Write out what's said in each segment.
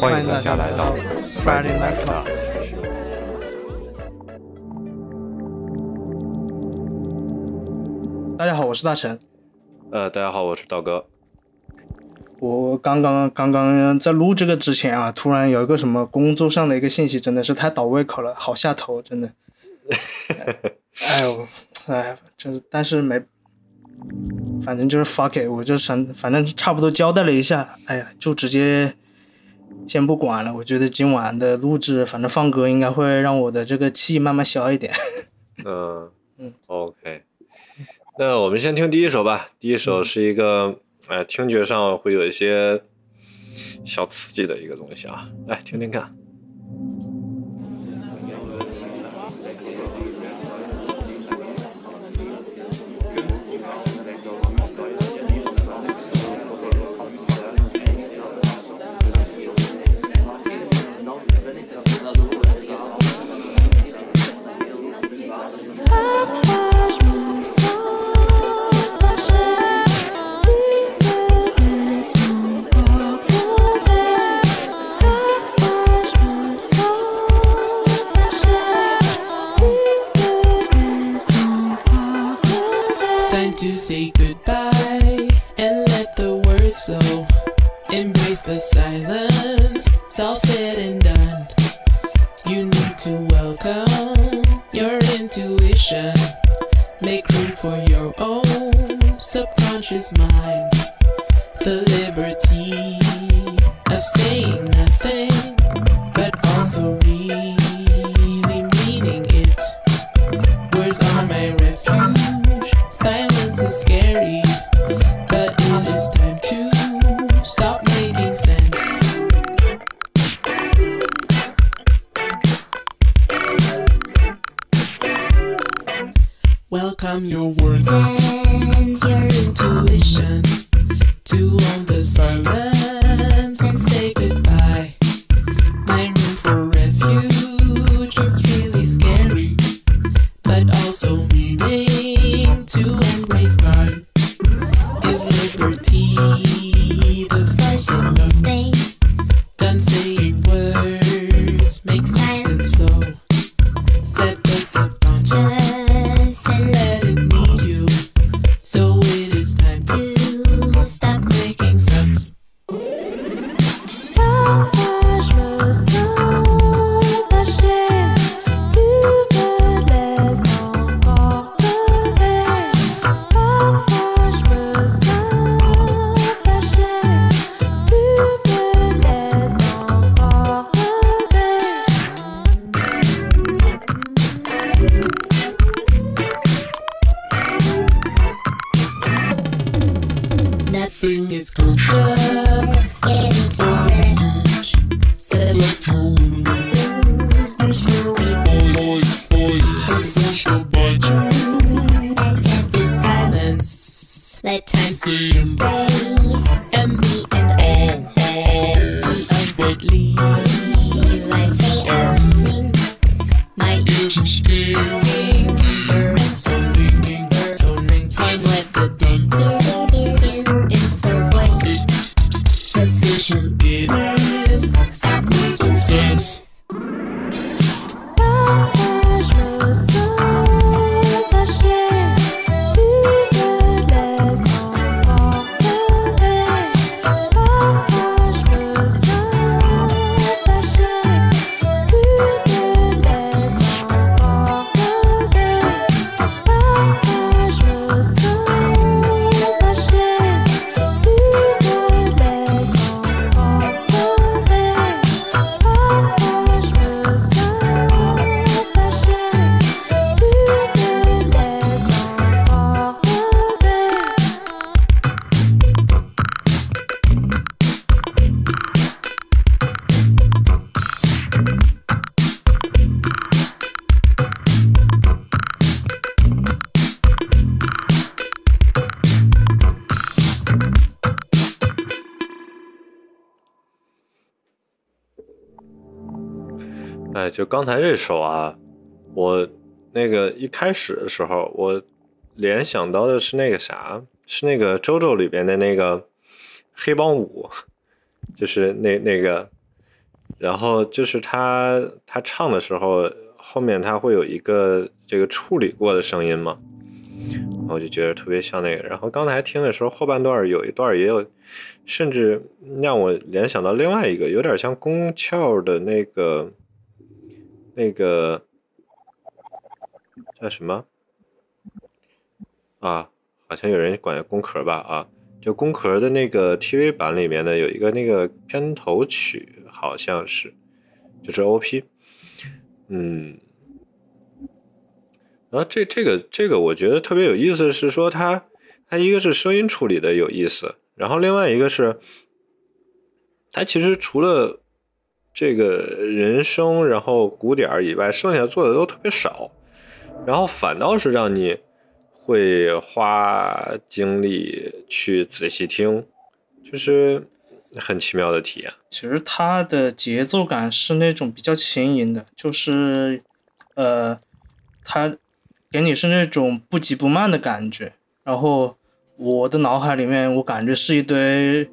欢迎大家来到 Friday Night Club。大家好，我是大成。呃，大家好，我是道哥。我刚刚刚刚在录这个之前啊，突然有一个什么工作上的一个信息，真的是太倒胃口了，好下头，真的。哎呦，哎，就是但是没，反正就是 fuck it，我就想，反正差不多交代了一下，哎呀，就直接先不管了。我觉得今晚的录制，反正放歌应该会让我的这个气慢慢消一点。嗯嗯，OK。那我们先听第一首吧。第一首是一个，呃，听觉上会有一些小刺激的一个东西啊，来听听看。Intuition. Make room for your own subconscious mind. The liberty of saying nothing, but also Welcome your words And your intuition to own the silence 刚才这首啊，我那个一开始的时候，我联想到的是那个啥，是那个《周周》里边的那个黑帮舞，就是那那个然后就是他他唱的时候，后面他会有一个这个处理过的声音嘛，我就觉得特别像那个。然后刚才听的时候，后半段有一段也有，甚至让我联想到另外一个，有点像宫壳的那个那个叫什么啊？好像有人管叫宫壳吧啊，就工壳的那个 TV 版里面的有一个那个片头曲，好像是就是 OP，嗯，然后这这个这个我觉得特别有意思是说它它一个是声音处理的有意思，然后另外一个是它其实除了这个人声然后鼓点以外，剩下做的都特别少，然后反倒是让你会花精力去仔细听，就是很奇妙的体验。其实它的节奏感是那种比较轻盈的，就是呃，它给你是那种不急不慢的感觉。然后我的脑海里面，我感觉是一堆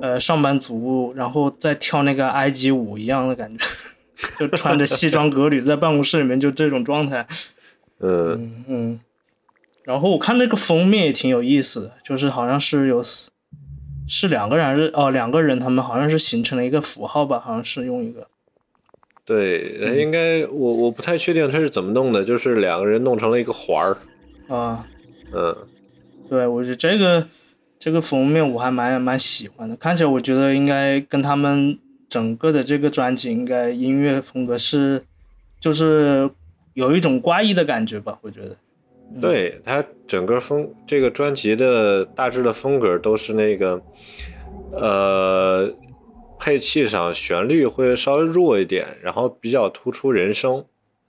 呃上班族，然后在跳那个埃及舞一样的感觉，就穿着西装革履在办公室里面就这种状态。嗯，嗯嗯。然后我看那个封面也挺有意思的，就是好像是有是两个人还是哦两个人，他们好像是形成了一个符号吧，好像是用一个对，呃应该我我不太确定他是怎么弄的，就是两个人弄成了一个环儿。啊，嗯，对我觉得这个这个封面我还蛮蛮喜欢的，看起来我觉得应该跟他们整个的这个专辑应该音乐风格是就是有一种怪异的感觉吧，我觉得。对，它整个风这个专辑的大致的风格都是那个，呃，配器上旋律会稍微弱一点，然后比较突出人声，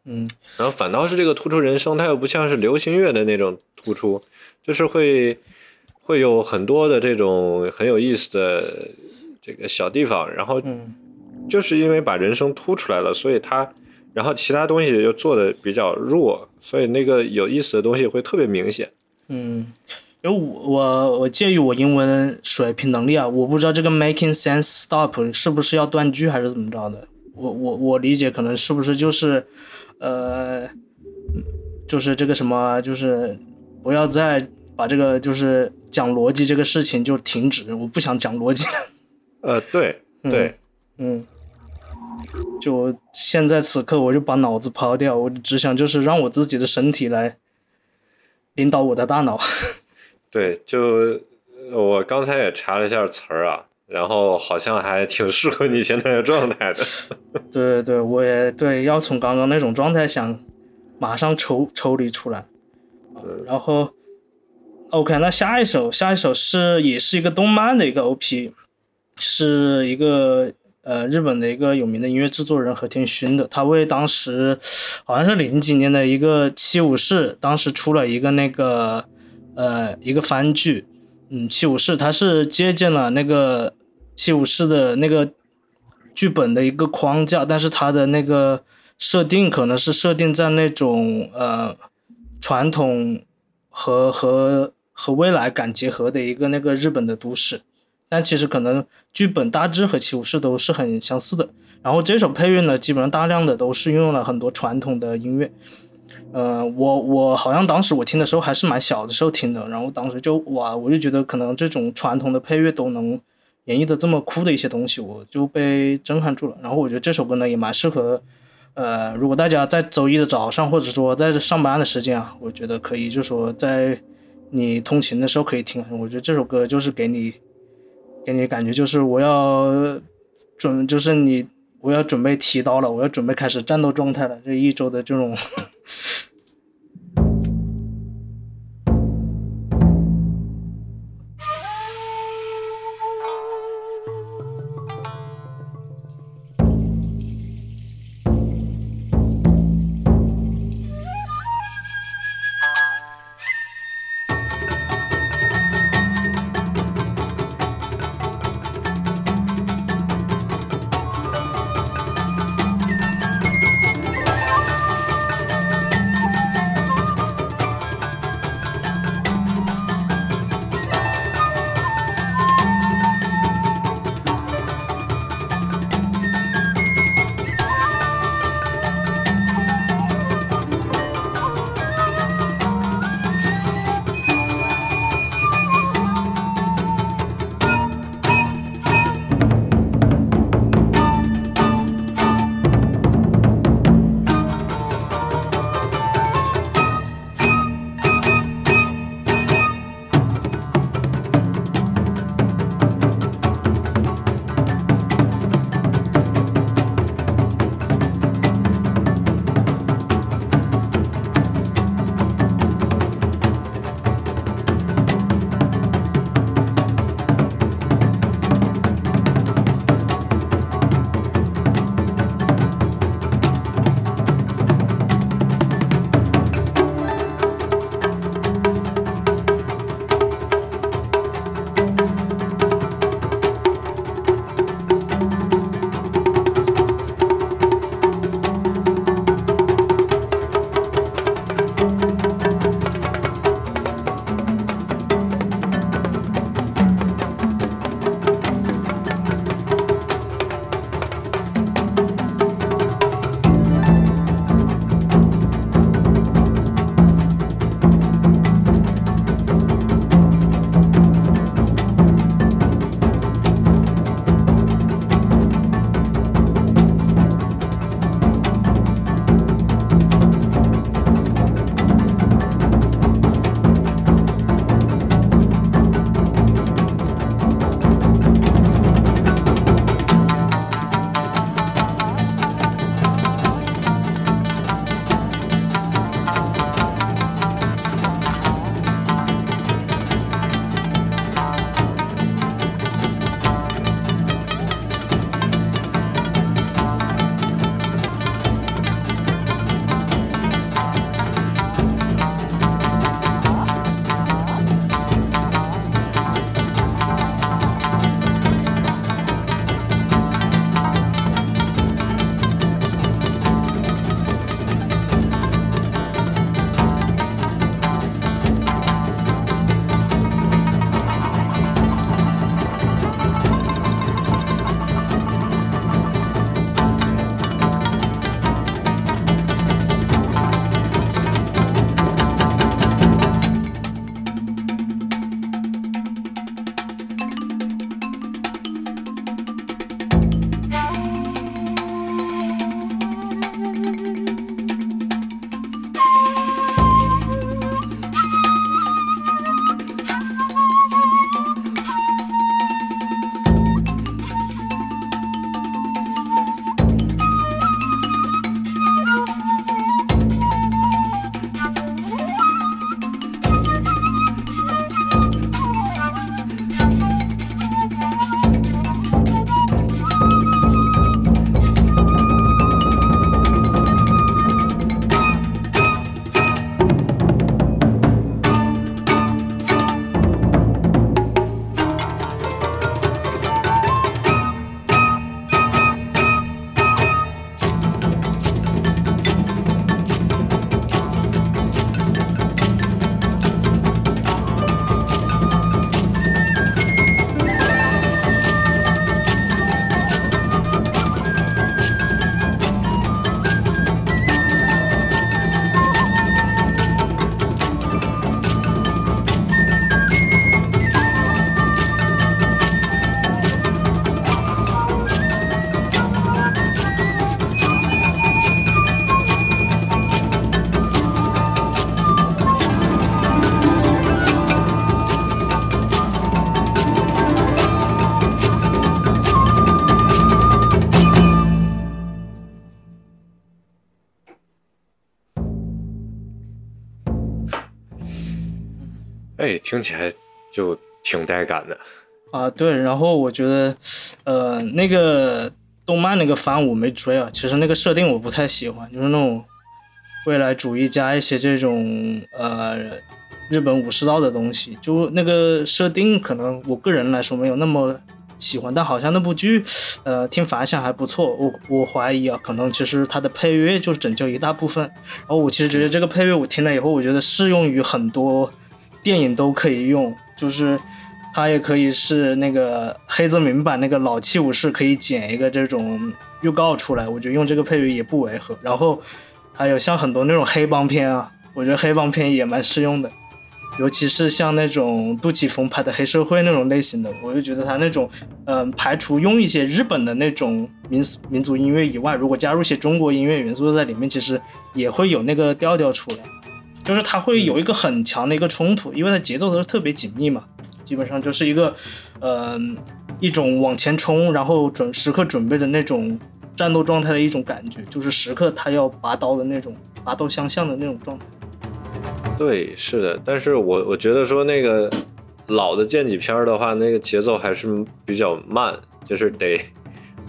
嗯。然后反倒是这个突出人声，它又不像是流行乐的那种突出，就是会会有很多的这种很有意思的这个小地方，然后嗯就是因为把人声突出来了，所以它，然后其他东西又做的比较弱，所以那个有意思的东西会特别明显。嗯，因为我我我介于我英文水平能力啊，我不知道这个 making sense stop 是不是要断句还是怎么着的。我我我理解可能是不是就是，呃，就是这个什么，就是不要再把这个就是讲逻辑这个事情就停止，我不想讲逻辑。呃，对对，嗯，就现在此刻我就把脑子抛掉，我只想就是让我自己的身体来领导我的大脑。对，就呃我刚才也查了一下词儿啊，然后好像还挺适合你现在的状态的。对对对，我也对，要从刚刚那种状态想马上抽抽离出来。然后，OK，那下一首，下一首是也是一个动漫的一个 OP，是一个呃日本的一个有名的音乐制作人和田勋的，他为当时好像是零几年的一个七武士，当时出了一个那个呃一个番剧，嗯，七武士，他是借鉴了那个七武士的那个剧本的一个框架，但是它的那个设定可能是设定在那种呃传统和和和未来感结合的一个那个日本的都市，但其实可能剧本大致和七武士都是很相似的。然后这首配乐呢，基本上大量的都是运用了很多传统的音乐。呃，我我好像当时我听的时候还是蛮小的时候听的，然后当时就哇，我就觉得可能这种传统的配乐都能演绎的这么酷的一些东西，我就被震撼住了。然后我觉得这首歌呢也蛮适合，呃，如果大家在周一的早上或者说在上班的时间啊，我觉得可以就说在你通勤的时候可以听。我觉得这首歌就是给你给你感觉就是我要准就是你我要准备提刀了，我要准备开始战斗状态了，这一周的这种。哎，听起来就挺带感的。啊，对，然后我觉得，呃，那个动漫那个番我没追啊，其实那个设定我不太喜欢，就是那种未来主义加一些这种呃日本武士道的东西，就那个设定可能我个人来说没有那么喜欢，但好像那部剧，呃，听反响还不错，我我怀疑啊，可能其实它的配乐就是拯救一大部分，然后我其实觉得这个配乐我听了以后，我觉得适用于很多电影都可以用，就是。它也可以是那个黑泽明版那个老气武士，可以剪一个这种预告出来，我觉得用这个配乐也不违和。然后还有像很多那种黑帮片啊，我觉得黑帮片也蛮适用的，尤其是像那种杜琪峰拍的黑社会那种类型的，我就觉得他那种，嗯、排除用一些日本的那种民民族音乐以外，如果加入一些中国音乐元素在里面，其实也会有那个调调出来。就是它会有一个很强的一个冲突，因为它节奏都是特别紧密嘛，基本上就是一个，呃，一种往前冲，然后准时刻准备的那种战斗状态的一种感觉，就是时刻他要拔刀的那种拔刀相向的那种状态。对，是的，但是我我觉得说那个老的剑戟片的话，那个节奏还是比较慢，就是得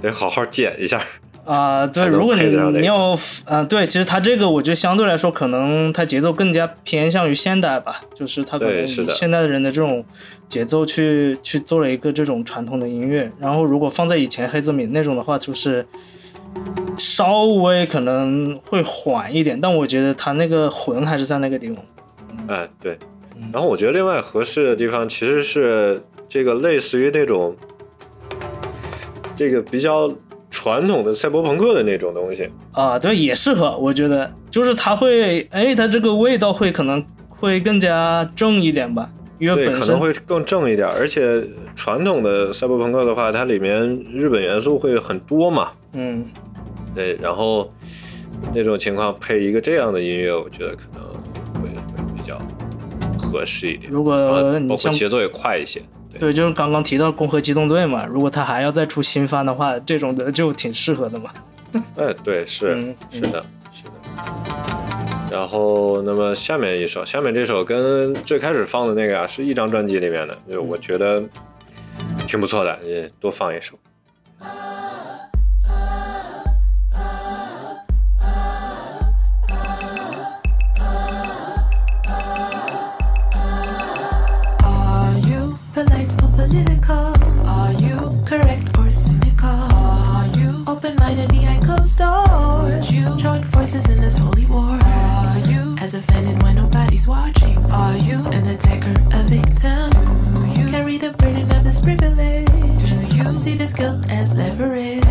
得好好剪一下。啊、对，如果你你要，嗯、对，其实它这个我觉得相对来说，可能它节奏更加偏向于现代吧，就是它可能现代的人的这种节奏去去做了一个这种传统的音乐，然后如果放在以前黑泽明那种的话，就是稍微可能会缓一点，但我觉得他那个魂还是在那个地方。哎，对嗯。然后我觉得另外合适的地方其实是这个类似于那种这个比较传统的赛博朋克的那种东西。啊，对，也适合，我觉得就是它会，哎，它这个味道会可能会更加正一点吧，因为对，可能会更正一点，而且传统的赛博朋克的话，它里面日本元素会很多嘛，嗯。对，然后那种情况配一个这样的音乐，我觉得可能会会比较合适一点，如果你包括节奏也快一些。对，就是刚刚提到《攻和机动队》嘛，如果他还要再出新番的话，这种的就挺适合的嘛。哎，对，是、嗯是的，是的。然后，那么下面一首，下面这首跟最开始放的那个啊是一张专辑里面的，就我觉得挺不错的，也多放一首。This holy war? Are you as offended when nobody's watching? Are you an attacker, a victim? Do you carry the burden of this privilege? Do you see this guilt as leverage?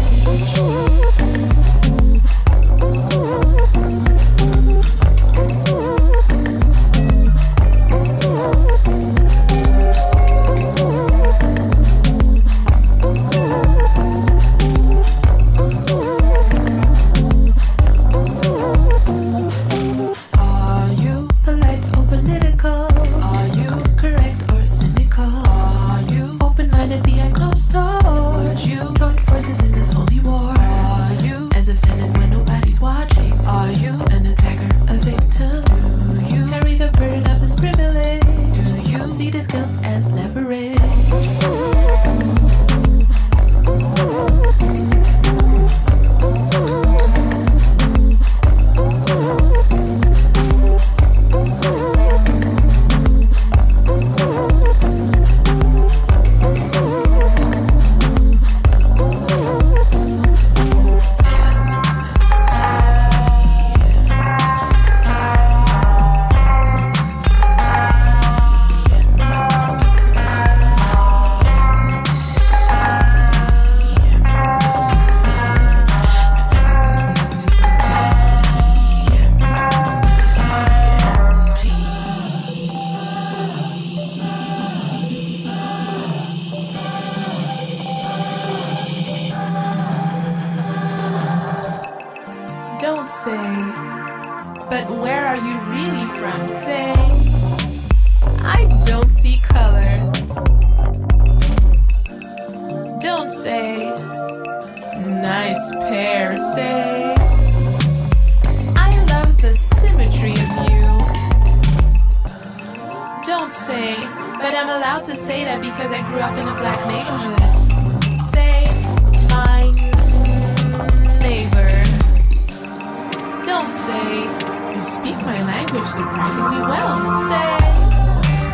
Surprisingly well. Say,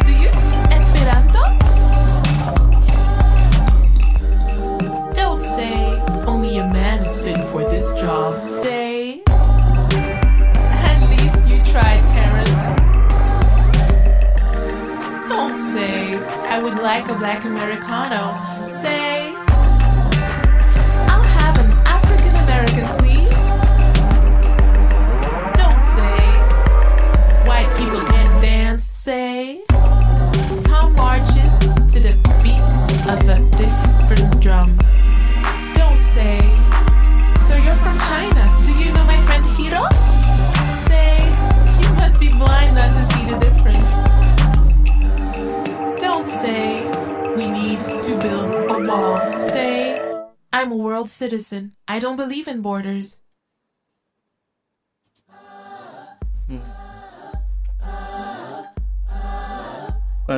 do you speak Esperanto? Don't say, only a man is fit for this job. Say, at least you tried, Karen. Don't say, I would like a black Americano. Say, Say, Tom marches to the beat of a different drum. Don't say, so you're from China. Do you know my friend Hiro? Say, you must be blind not to see the difference. Don't say, we need to build a wall. Say, I'm a world citizen. I don't believe in borders.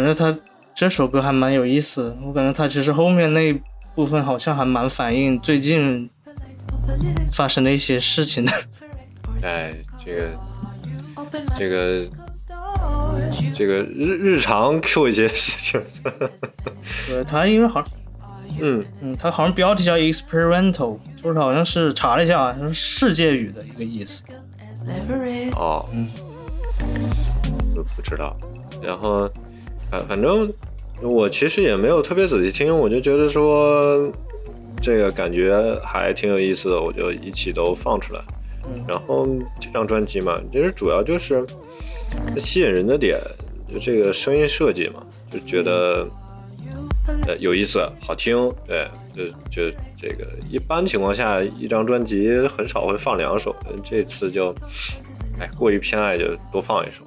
感觉他这首歌还蛮有意思的，我感觉他其实后面那一部分好像还蛮反映最近发生的一些事情的。哎，这个这个这个日日常 Q 一些事情，对他因为好像，嗯，嗯，他好像标题叫 experimental，就是好像是查了一下，是世界语的一个意思。哦，嗯不知道。然后，反反正我其实也没有特别仔细听，我就觉得说这个感觉还挺有意思的，我就一起都放出来。然后这张专辑嘛，其实主要就是吸引人的点，就这个声音设计嘛，就觉得呃有意思、好听，对，就就这个一般情况下一张专辑很少会放两首，这次就哎过于偏爱就多放一首。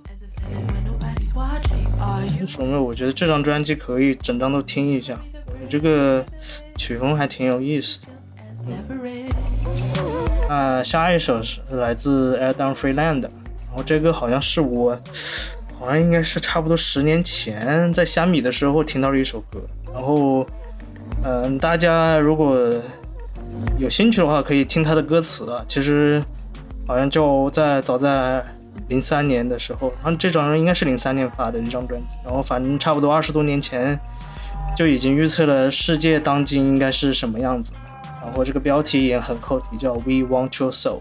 When nobody's watching, are you 说明我觉得这张专辑可以整张都听一下，你这个曲风还挺有意思的。啊，下一首是来自 Adam Freeland，然后这个好像是我，好像应该是差不多十年前在虾米的时候听到的一首歌，然后，嗯、大家如果有兴趣的话，可以听他的歌词啊，其实好像就在早在零三年的时候，然后这张应该是零三年发的一张专辑，然后反正差不多二十多年前就已经预测了世界当今应该是什么样子。然后这个标题也很扣题，叫 We Want Your Soul。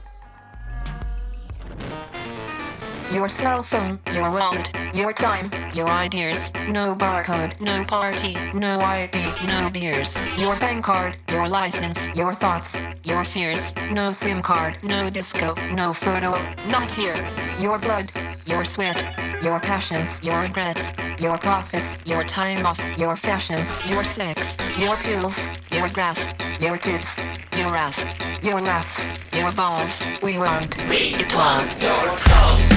Your cell phone, your wallet, your time, your ideas. No barcode, no party, no ID, no beers. Your bank card, your license, your thoughts, your fears. No SIM card, no disco, no photo, not here. Your blood, your sweat, your passions, your regrets, your profits, your time off, your fashions, your sex, your pills, your grass, your tits, your ass, your laughs, your balls. We want. We want your soul.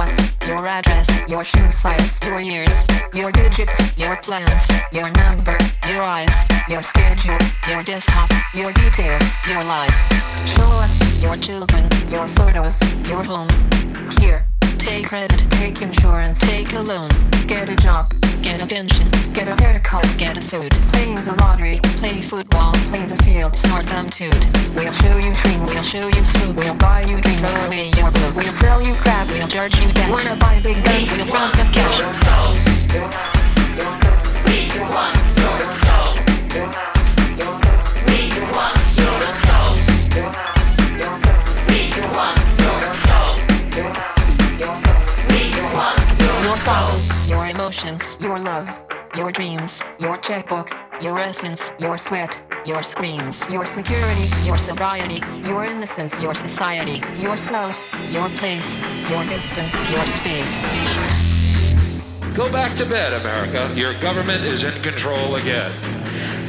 Give us your address, your shoe size, your years, your digits, your plans, your number, your eyes, your schedule, your desktop, your details, your life. Show us your children, your photos, your home. Here, take credit, take insurance, take a loan, get a job, get a pension, get a haircut, get a suit, play the lottery, play football, play the field, snore some toot. We'll show you dreams, we'll show you smoke, we'll buy you throw away your book, we'll sell you crap, we'll charge you debt. Wanna buy big guns, we'll front the cash. Your emotions, your love, your dreams, your checkbook, your essence, your sweat, your screams, your security, your sobriety, your innocence, your society, yourself, your place, your distance, your space. Go back to bed, America. Your government is in control again.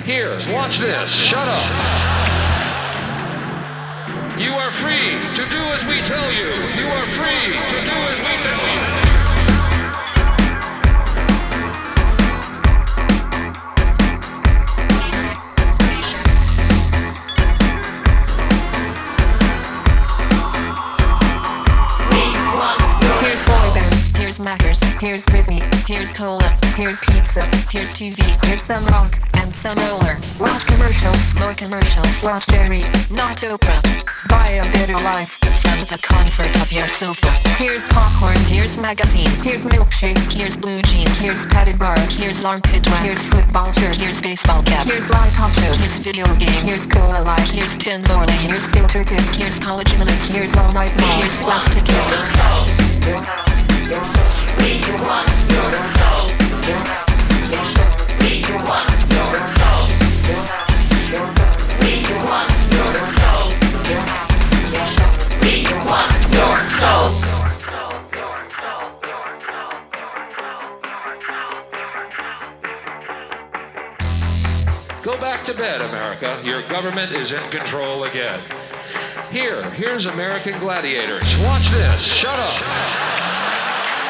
Here, watch this. Shut up. You are free to do as we tell you. You are free to do as we tell you. Here's Mackers, here's Britney, here's cola, here's pizza, here's TV, here's some rock and some roller. Watch commercials, more commercials. Watch Jerry, not Oprah. Buy a better life from the comfort of your sofa. Here's popcorn, here's magazines, here's milkshake, here's blue jeans, here's padded bars, here's armpit wax, here's football shirts, here's baseball caps, here's live talk shows, here's video games, here's cola life, here's tin bowling, here's filter tips, here's college minutes, here's all night mall, here's plastic hips. Go back to bed, America. Your government is in control again. Here, here's American Gladiators. Watch this. Shut up.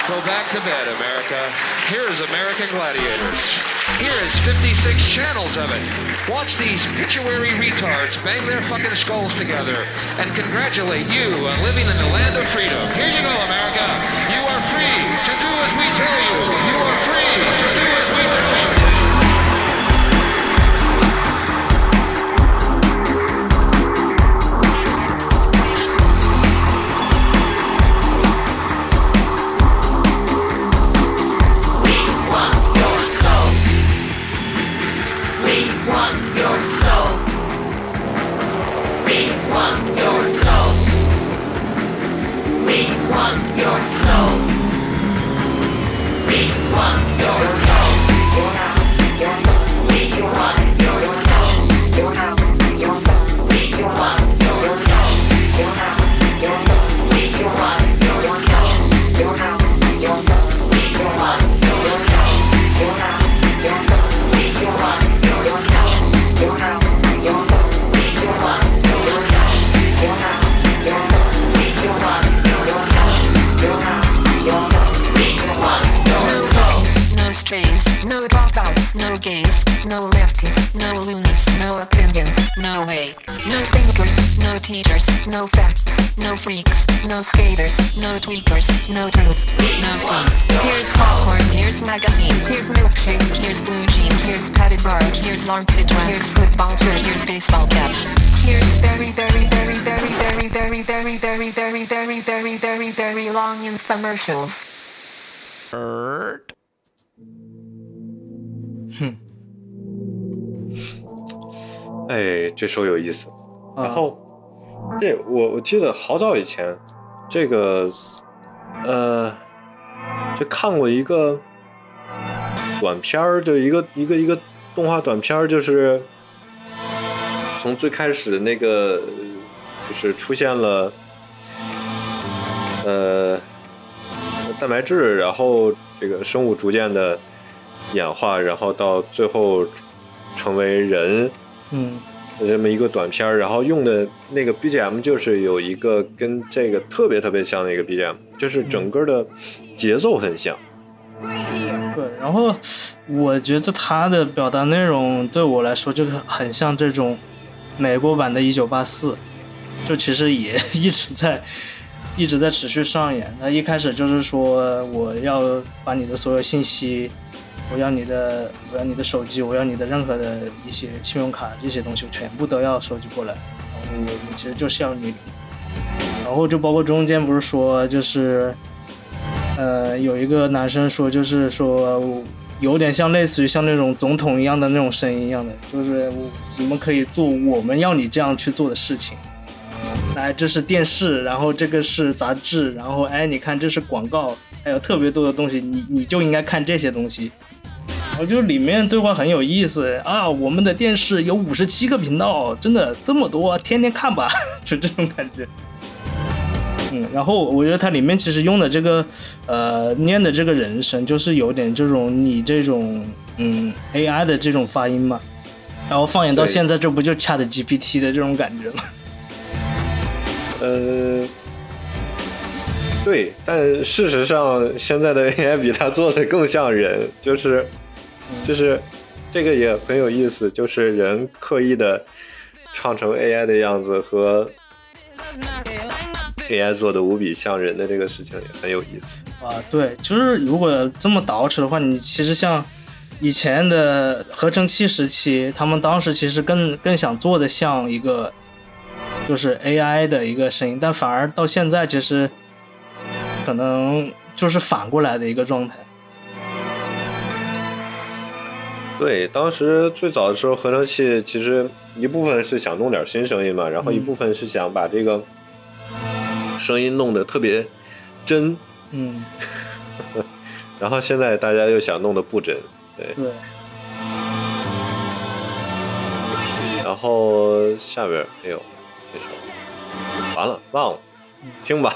Go back to bed, America. Here's American Gladiators. Here is 56 channels of it. Watch these pituary retards bang their fucking skulls together and congratulate you on living in the land of freedom. Here you go, America. You are free to do as we tell you. You are free to do as we no skaters, no tweakers, no truth, no sleep. Here's popcorn, here's magazines, here's milkshake, here's blue jeans, here's padded bars, here's armpit wax, here's football shirt, here's baseball caps. Here's very, very, very, very, very, very, very, very, very, very, very, very, very long infomercials. 哎，这首有意思。啊然后，对我我记得好早以前， 这个呃，就看过一个短片儿，就一个一个一个动画短片儿，就是从最开始那个就是出现了呃蛋白质，然后这个生物逐渐的演化，然后到最后成为人。嗯这么一个短片，然后用的那个 BGM 就是有一个跟这个特别特别像的一个 BGM，就是整个的节奏很像。对，然后我觉得他的表达内容对我来说就很像这种美国版的《一九八四》，就其实也 一直在一直在持续上演。他一开始就是说我要把你的所有信息，我要你的我要你的手机，我要你的任何的一些信用卡这些东西，全部都要收集过来。然后我们其实就是要你，然后就包括中间不是说就是。呃，有一个男生说，就是说有点像类似于像那种总统一样的那种声音一样的，就是你们可以做我们要你这样去做的事情。来，这是电视，然后这个是杂志，然后哎，你看这是广告，还有特别多的东西，你你就应该看这些东西。然后就里面对话很有意思啊，我们的电视有五十七个频道，真的这么多，天天看吧，就这种感觉。嗯，然后我觉得它里面其实用的这个，呃，念的这个人声，就是有点这种你这种嗯 AI 的这种发音嘛，然后放眼到现在，这不就 Chat GPT 的这种感觉吗？呃，对，但事实上现在的 AI 比它做的更像人，就是就是这个也很有意思，就是人刻意的唱成 AI 的样子和 AI 做的无比像人的这个事情也很有意思。啊，对，就是如果这么捯饬的话，你其实像以前的合成器时期，他们当时其实更更想做的像一个就是 AI 的一个声音，但反而到现在其实可能就是反过来的一个状态。对，当时最早的时候，合成器其实一部分是想弄点新声音嘛，然后一部分是想把这个声音弄得特别真，嗯，然后现在大家又想弄得不真，对。对，然后下边哎呦，这首。完了忘了，听吧。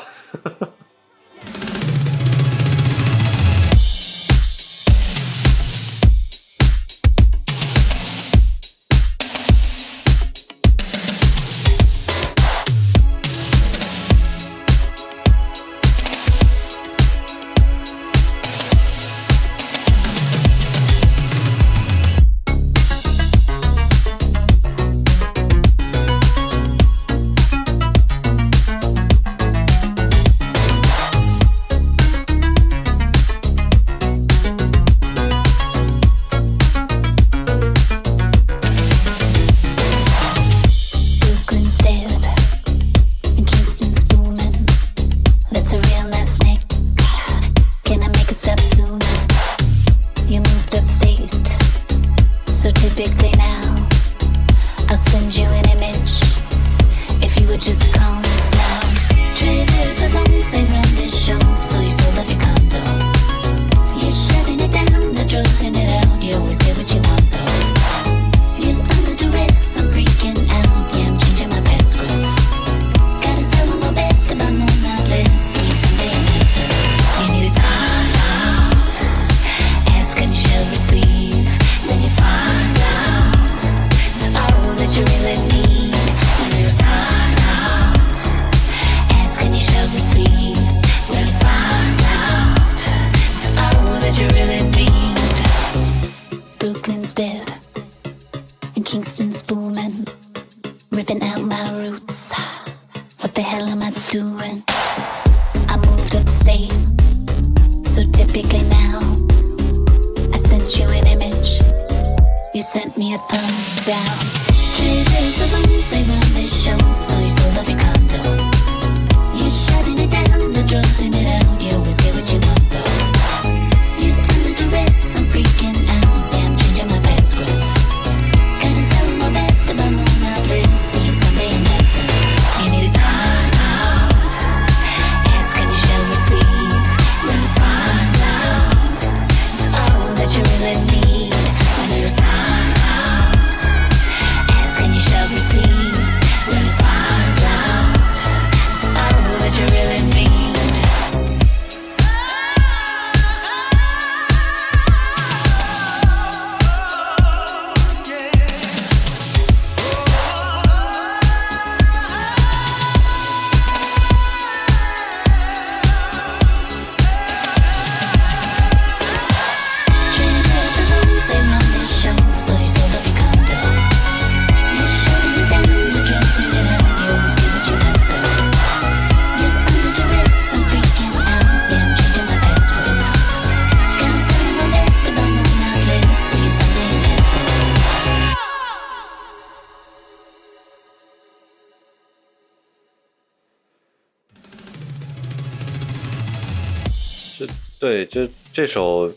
对，就这首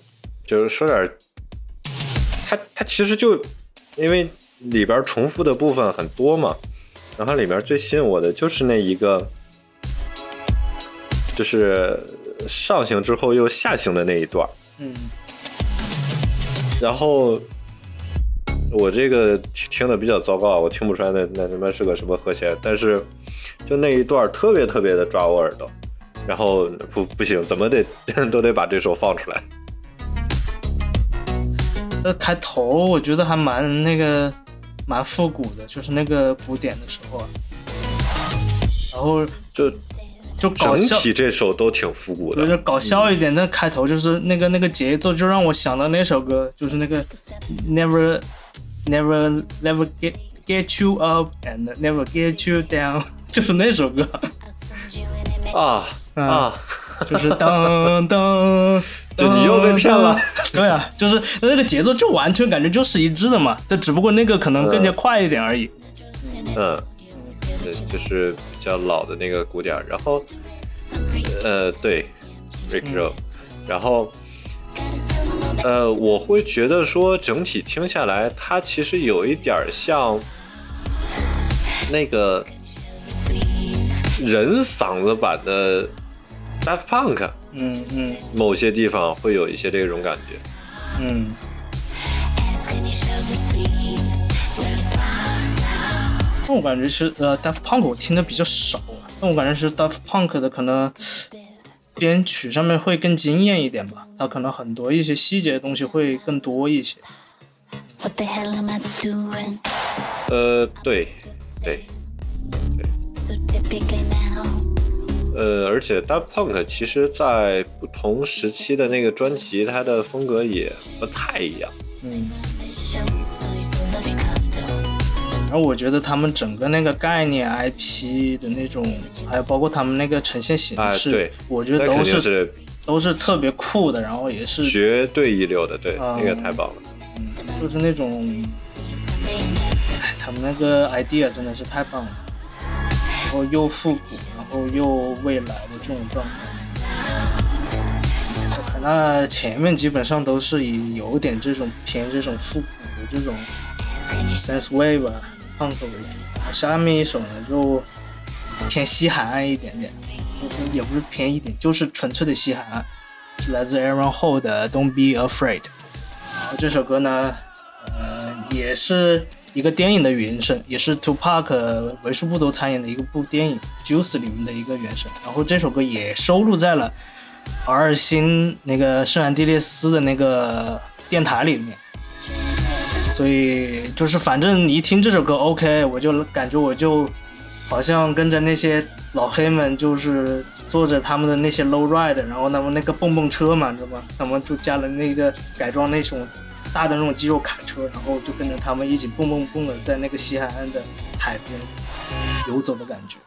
就是说点儿，它它其实就因为里边重复的部分很多嘛，然后里面最吸引我的就是那一个，就是上行之后又下行的那一段儿，嗯，然后我这个听听的比较糟糕啊，我听不出来那那他妈是个什么和弦，但是就那一段儿特别特别的抓我耳朵，然后不不行，怎么得 都得把这首放出来。那开头我觉得还蛮那个蛮复古的，就是那个古典的时候啊，然后就就搞笑，整体这首都挺复古的，就是搞笑一点。那开头就是那个那个节奏，就让我想到那首歌，就是那个 Never Never Never Get Get You Up and Never Get You Down，就是那首歌。啊啊，就是噔噔，就你又被骗了。对啊，就是那个节奏就完全感觉就是一致的嘛，这只不过那个可能更加快一点而已。嗯，对，就是比较老的那个鼓点儿，然后呃，对，Rick Roll，然后呃，我会觉得说整体听下来，它其实有一点像那个人嗓子版的 Daft Punk，嗯嗯某些地方会有一些这种感觉。嗯，但我感觉是呃，Daft Punk 我听的比较少啊，但我感觉是 Daft Punk 的可能编曲上面会更惊艳一点吧，它可能很多一些细节的东西会更多一些。What the hell am I doing? 呃，对，对 now. 呃，而且 Daft Punk 其实在不同时期的那个专辑，它的风格也不太一样。嗯.然后我觉得他们整个那个概念 IP 的那种，还有包括他们那个呈现形式，我觉得都是是都是特别酷的，然后也是绝对一流的，对，啊那个太棒了。嗯就是那种，哎，他们那个 idea 真的是太棒了，然后又复古，然后又未来的这种状态。我看那前面基本上都是以有点这种偏这种复古的这种 sense wave 啊 punk 为主，下面一首呢就偏西海岸一点点，也不是偏一点，就是纯粹的西海岸，是来自 Aaron Hall 的 Don't Be Afraid。然后这首歌呢，呃，也是一个电影的原声，也是 Tupac 为数不多参演的一个部电影《Juice》里面的一个原声。然后这首歌也收录在了 R 星那个圣安地列斯的那个电台里面。所以就是反正你一听这首歌，OK，我就感觉我就好像跟着那些老黑们，就是坐着他们的那些 low ride，然后他们那个蹦蹦车嘛，知道吧？他们就加了那个改装那种大的那种肌肉卡车，然后就跟着他们一起蹦蹦蹦的在那个西海岸的海边游走的感觉。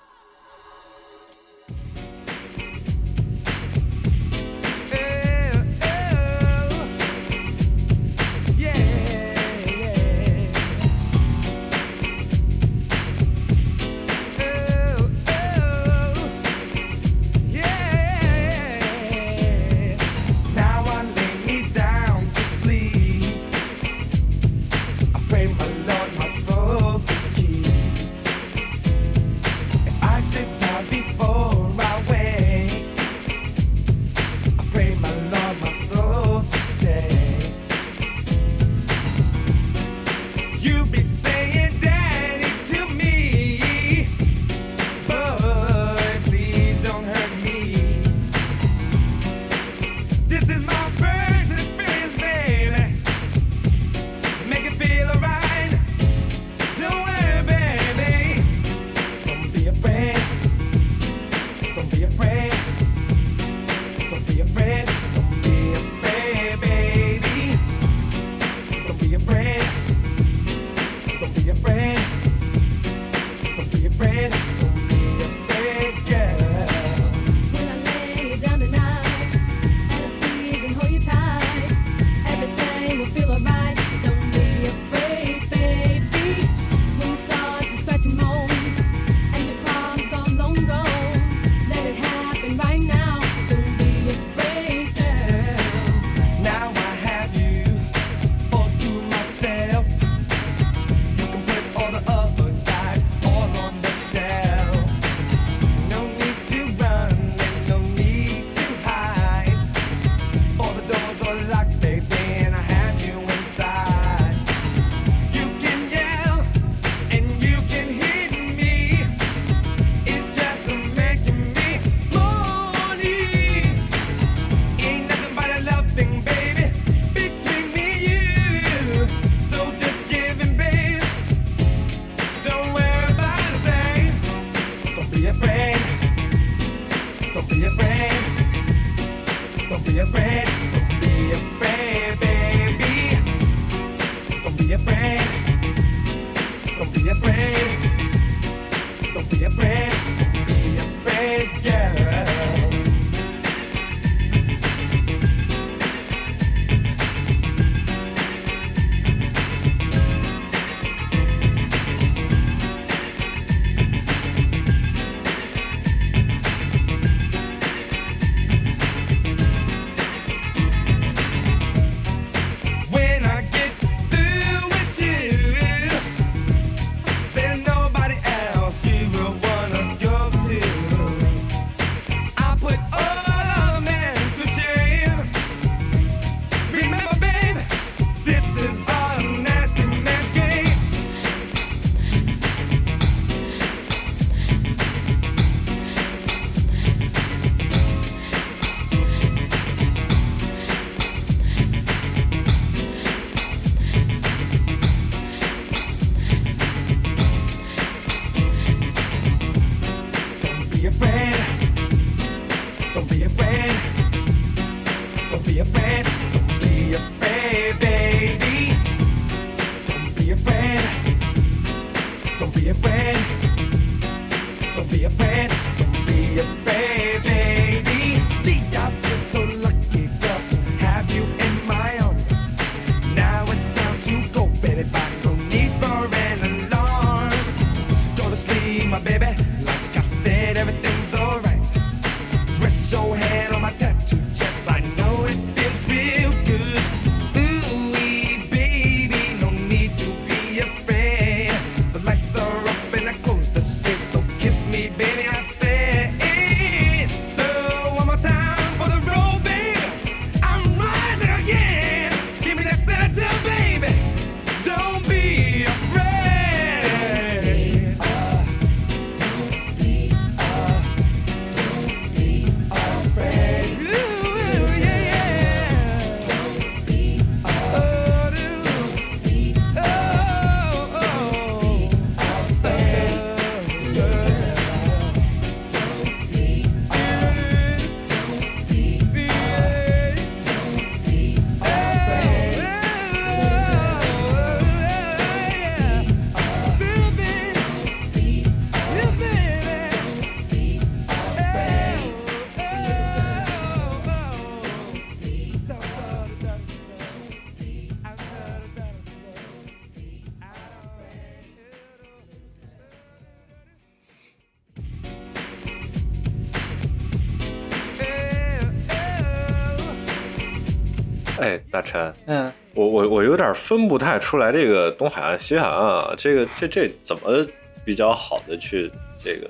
嗯，我我我有点分不太出来这个东海岸、西海岸啊，这个这这怎么比较好的去这个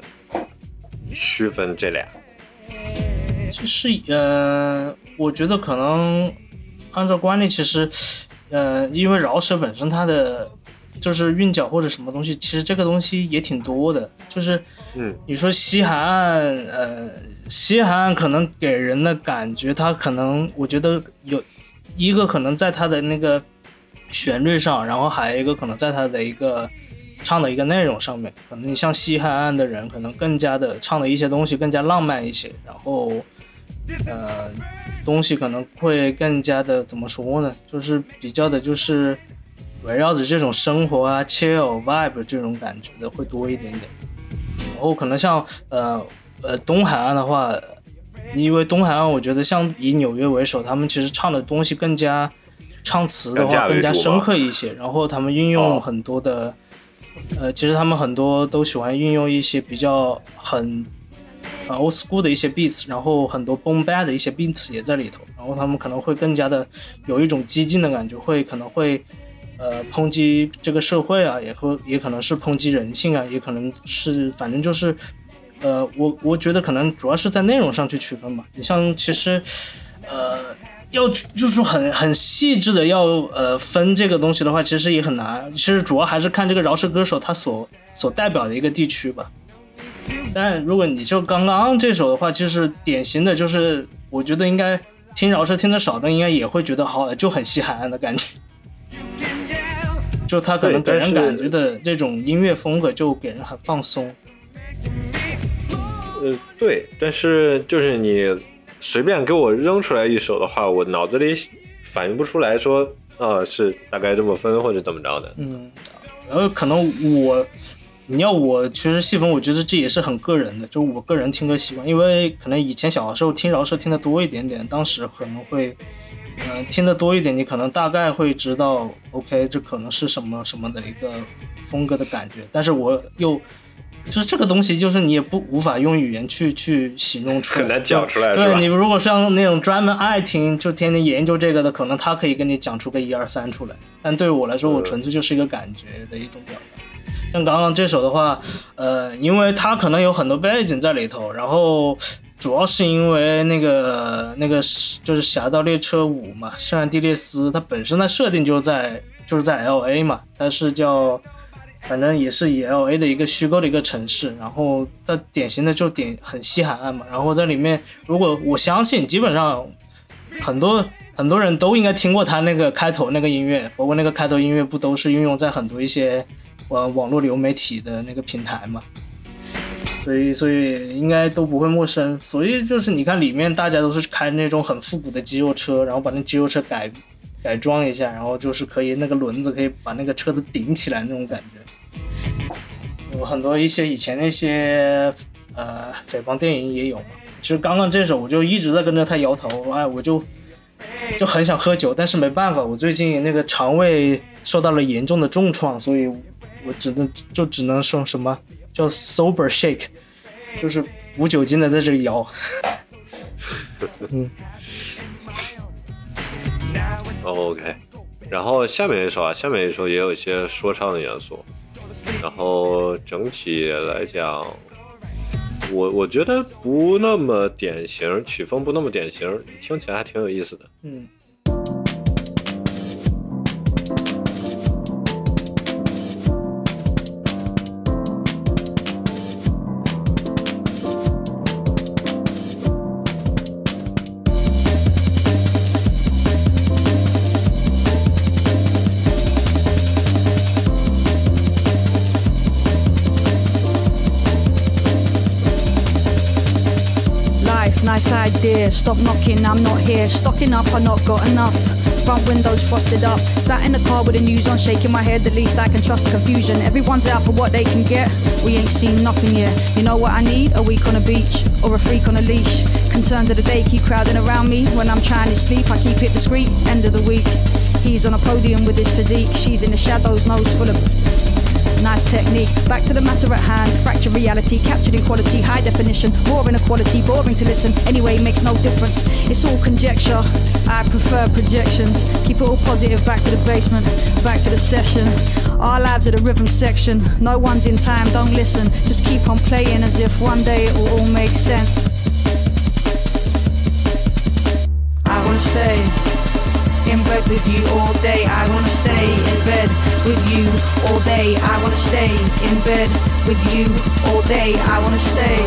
区分这俩？就是呃，我觉得可能按照惯例，其实呃，因为饶舌本身它的就是韵脚或者什么东西，其实这个东西也挺多的。就是嗯，你说西海岸，呃，西海岸可能给人的感觉，它可能我觉得有一个可能在它的那个旋律上，然后还有一个可能在它的一个唱的一个内容上面，可能你像西海岸的人，可能更加的唱的一些东西更加浪漫一些，然后呃，东西可能会更加的怎么说呢？就是比较的，就是围绕着这种生活啊、chill vibe 这种感觉的会多一点点。然后可能像呃呃东海岸的话，因为东海岸我觉得像以纽约为首，他们其实唱的东西更加唱词的话更加深刻一些，然后他们运用哦很多的。呃，其实他们很多都喜欢运用一些比较很呃 old school 的一些 beats，然后很多 boom bap 的一些 beats 也在里头，然后他们可能会更加的有一种激进的感觉，会可能会呃抨击这个社会啊，也会也可能是抨击人性啊，也可能是反正就是呃，我我觉得可能主要是在内容上去区分吧。你像其实呃。要就是很很细致的要呃分这个东西的话，其实也很难。其实主要还是看这个饶舌歌手他所所代表的一个地区吧。但如果你就刚刚这首的话，就是典型的，就是我觉得应该听饶舌听的少的，应该也会觉得好，就很西海岸的感觉。就他可能给人感觉的这种音乐风格，就给人很放松。呃，对，但是就是你随便给我扔出来一首的话，我脑子里反应不出来说，啊、是大概这么分或者怎么着的。嗯，然后可能我，你要我其实细分，我觉得这也是很个人的，就我个人听歌习惯，因为可能以前小的时候听饶舌听的多一点点，当时可能会，嗯、听的多一点，你可能大概会知道，OK，这可能是什么什么的一个风格的感觉，但是我又。就是这个东西，就是你也不无法用语言去去形容出来，很难讲出来对你如果像那种专门爱听，就天天研究这个的，可能他可以跟你讲出个一二三出来。但对我来说，我纯粹就是一个感觉的一种表达。像刚刚这首的话，呃，因为它可能有很多背景在里头，然后主要是因为那个那个是就是《侠盗猎车五》嘛，圣安地列斯，它本身的设定就在就是在 L A 嘛，它是叫。反正也是以 L A 的一个虚构的一个城市，然后它典型的就点很西海岸嘛，然后在里面，如果我相信基本上很多很多人都应该听过它那个开头那个音乐，包括那个开头音乐不都是运用在很多一些呃网络流媒体的那个平台嘛，所以所以应该都不会陌生，所以就是你看里面大家都是开那种很复古的肌肉车，然后把那肌肉车改改装一下，然后就是可以那个轮子可以把那个车子顶起来那种感觉。有很多一些以前那些呃匪帮电影也有嘛。其实刚刚这首我就一直在跟着他摇头，哎，我就就很想喝酒，但是没办法，我最近那个肠胃受到了严重的重创，所以我只能就只能说什么叫 sober shake，就是无酒精的在这里摇。嗯 OK，然后下面一首啊，下面一首也有一些说唱的元素，然后整体来讲，我我觉得不那么典型，曲风不那么典型，听起来还挺有意思的。嗯。Stop knocking, I'm not here. Stocking up, I not got enough. Front windows frosted up. Sat in the car with the news on, shaking my head. The least I can trust the confusion. Everyone's out for what they can get. We ain't seen nothing yet. You know what I need? A week on a beach or a freak on a leash. Concerns of the day keep crowding around me. When I'm trying to sleep, I keep it discreet. End of the week. He's on a podium with his physique. She's in the shadows, nose full of Nice technique. Back to the matter at hand. Fracture reality, captured equality, high definition. Raw inequality, boring to listen. Anyway, makes no difference. It's all conjecture. I prefer projections. Keep it all positive. Back to the basement. Back to the session. Our lives are the rhythm section. No one's in time. Don't listen. Just keep on playing as if one day it will all make sense. With you all day. I wanna stay in bed with you all day. I wanna stay in bed with you all day. I wanna stay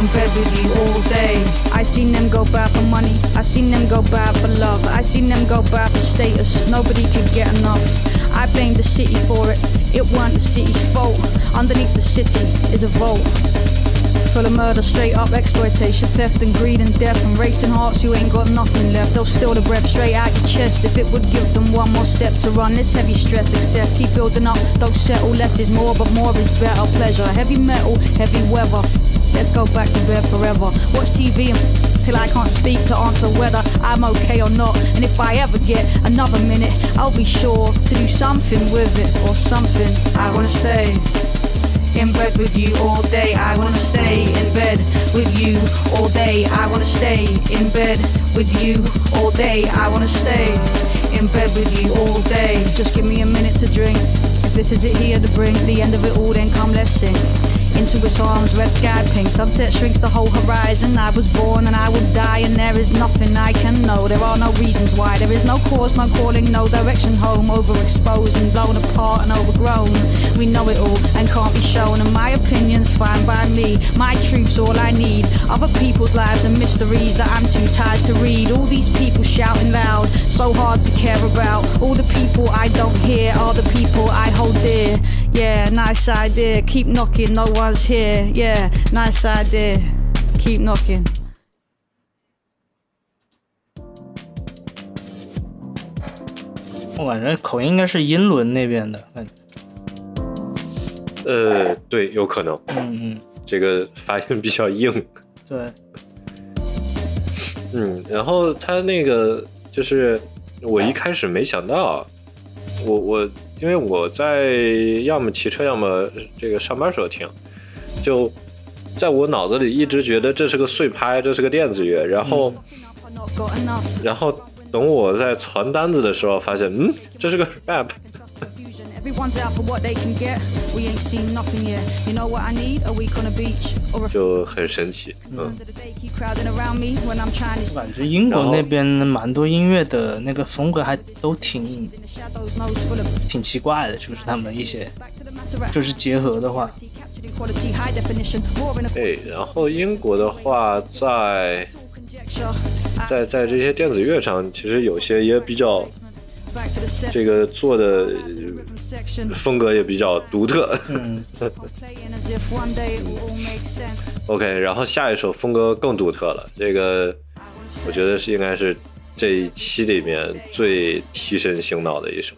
in bed with you all day. I seen them go bad for money. I seen them go bad for love. I seen them go bad for status. Nobody could get enough. I blame the city for it. It weren't the city's fault. Underneath the city is a vault. Full of murder, straight up exploitation, theft and greed and death and racing hearts. You ain't got nothing left. They'll steal the breath straight out your chest if it would give them one more step to run. This heavy stress, excess, keep building up. Don't settle. Less is more, but more is better. Pleasure, heavy metal, heavy weather. Let's go back to bed forever. Watch TV and till I can't speak to answer whether I'm okay or not. And if I ever get another minute, I'll be sure to do something with it or something. I wanna stay in bed with you all day. I wanna stay in bed with you all day. I wanna stay in bed with you all day. I wanna stay in bed with you all day. Just give me a minute to drink. If this is it here to bring the end of it all, then come let's sing. Into its arms, red sky pink. Sunset shrinks the whole horizon. I was born and I will die, and there is nothing I can know. There are no reasons why. There is no cause, no calling, no direction home. Overexposed and blown apart and overgrown. We know it all and can't be shown. And my opinion's fine by me. My truth's all I need. Other people's lives and mysteries that I'm too tired to read. All these people shouting loud, so hard to care about. All the people I don't hear are the people I hold dear. Yeah, nice idea. Keep knocking, no one's here. Yeah, nice idea. Keep knocking. 我感觉口音应该是英伦那边的，感觉呃，对，有可能嗯嗯，这个发音比较硬。对，嗯，然后他那个就是我一开始没想到，我我因为我在要么骑车要么这个上班时候听，就在我脑子里一直觉得这是个碎拍，这是个电子乐，然后.然后等我在传单子的时候发现，嗯，这是个 rap，Confusion. Everyone's out for what they can get. We ain't seen nothing yet. You know what I need? A week on a beach or a 就很神奇，感觉英国那边蛮多音乐的那个风格还都挺挺奇怪的，就是他们一些就是结合的话对，然后英国的话在.在在这些电子乐上，其实有些也比较这个做的风格也比较独特。ok 然后下一首风格更独特了这个我觉得是应该是这一期里面最提神醒脑的一首。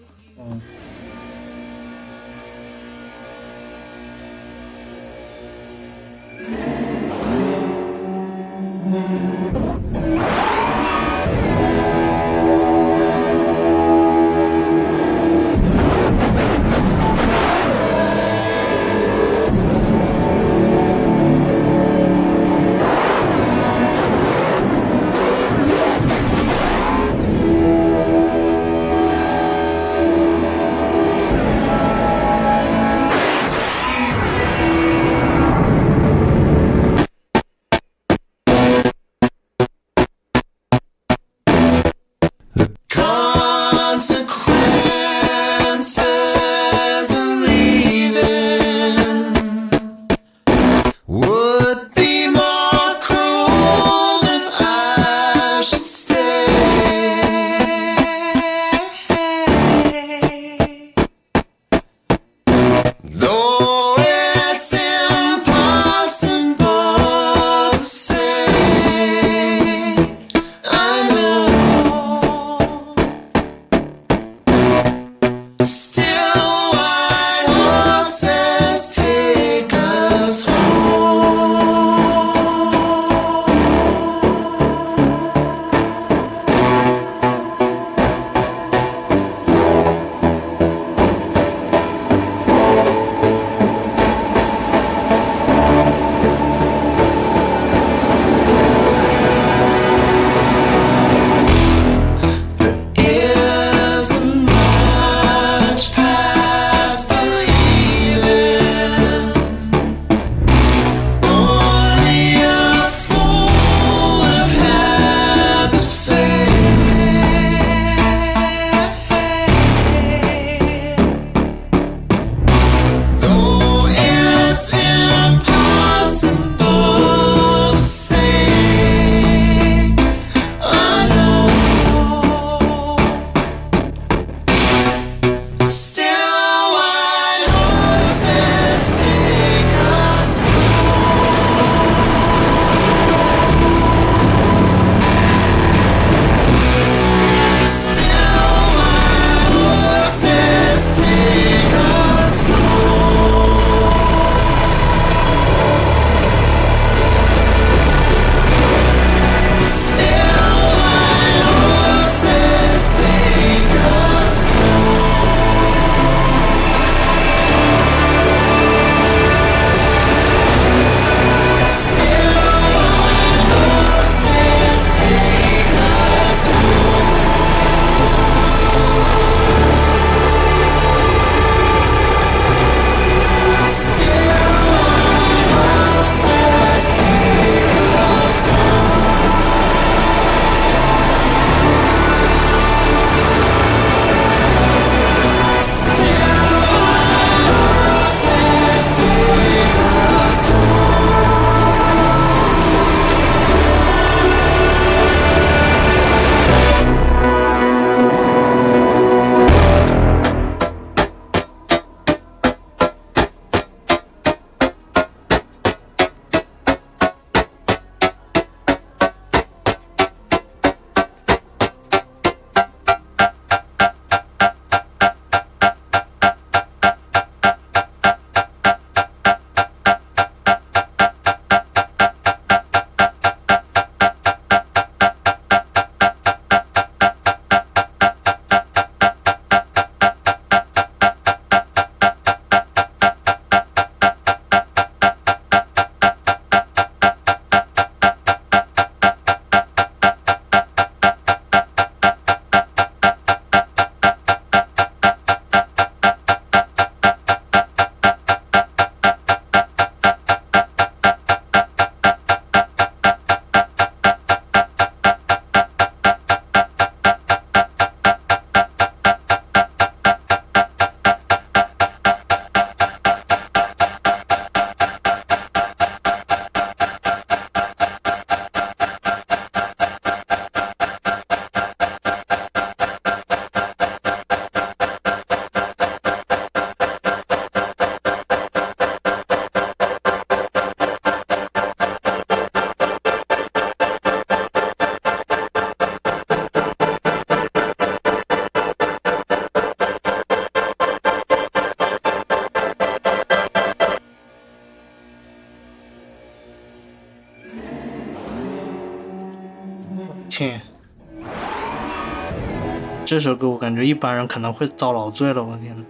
这首歌我感觉一般人可能会遭老罪了，我天呐。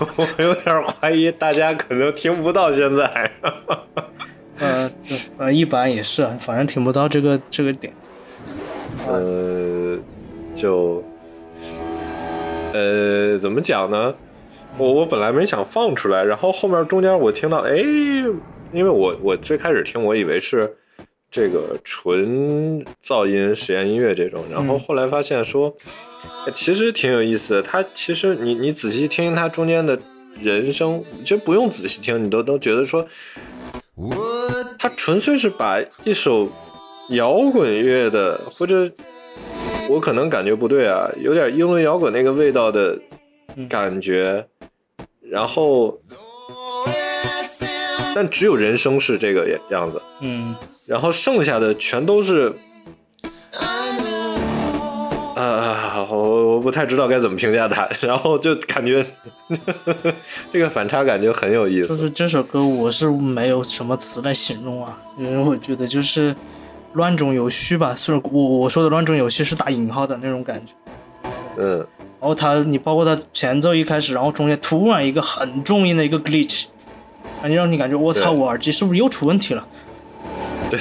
我有点怀疑大家可能听不到现在。呃，对，呃，一般也是，反正听不到这个这个点。呃，就呃，怎么讲呢？我我本来没想放出来，然后后面中间我听到，哎，因为我我最开始听，我以为是这个纯噪音实验音乐这种，然后后来发现说，哎其实挺有意思的。它其实你你仔细听它中间的人声，其实不用仔细听，你都都觉得说，它纯粹是把一首摇滚乐的，或者我可能感觉不对啊，有点英伦摇滚那个味道的感觉，然后，但只有人生是这个样子，嗯，然后剩下的全都是，啊，我我不太知道该怎么评价它，然后就感觉 这个反差感就很有意思。就是这首歌我是没有什么词来形容啊，因为我觉得就是乱中有序吧。虽然我我说的乱中有序是打引号的那种感觉。嗯，然后它，你包括它前奏一开始，然后中间突然一个很重音的一个 glitch，感觉让你感觉我操，我耳机是不是又出问题了？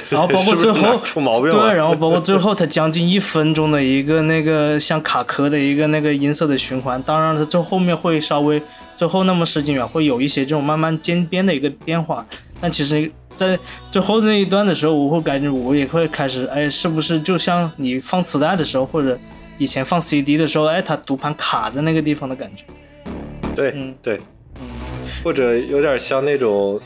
然后包括 最后出毛病了？对，然后包括最后它将近一分钟的一个那个像卡壳的一个那个音色的循环，当然它最后面会稍微最后那么十几秒会有一些这种慢慢渐变的一个变化，但其实，在最后那一段的时候，我会感觉我也会开始，哎，是不是就像你放磁带的时候，或者以前放 CD 的时候，哎，它读盘卡在那个地方的感觉。对、嗯。对，或者有点像那种，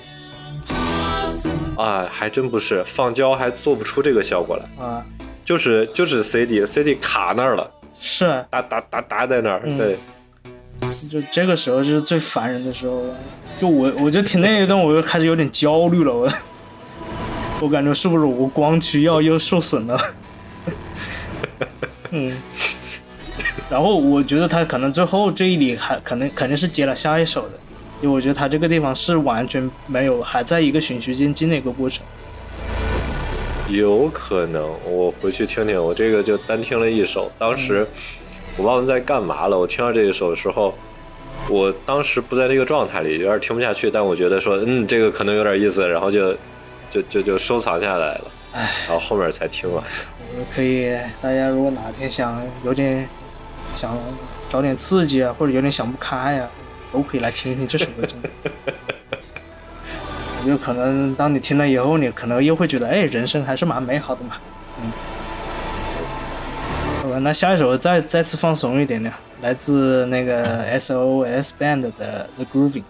啊，还真不是，放胶还做不出这个效果来，啊，就是就是 CD CD 卡那儿了，是啊，哒哒哒哒在那儿，嗯对，就这个时候就是最烦人的时候了。就我我就听那一段，我就开始有点焦虑了。我 我感觉是不是我光驱要又受损了？嗯。然后我觉得他可能最后这一里还可能肯定是接了下一首的，因为我觉得他这个地方是完全没有还在一个循序渐进的一个过程。有可能，我回去听听。我这个就单听了一首，当时我忘了在干嘛了。我听到这一首的时候，我当时不在那个状态里，有点听不下去。但我觉得说，嗯，这个可能有点意思，然后就就就就收藏下来了。然后后面才听完。可以，大家如果哪天想有点想找点刺激啊，或者有点想不开呀、都可以来听一听这首歌。真的，我觉得可能当你听了以后，你可能又会觉得，哎，人生还是蛮美好的嘛。嗯。好吧，那下一首再再次放松一点点，来自那个 SOS Band 的 The Grooving。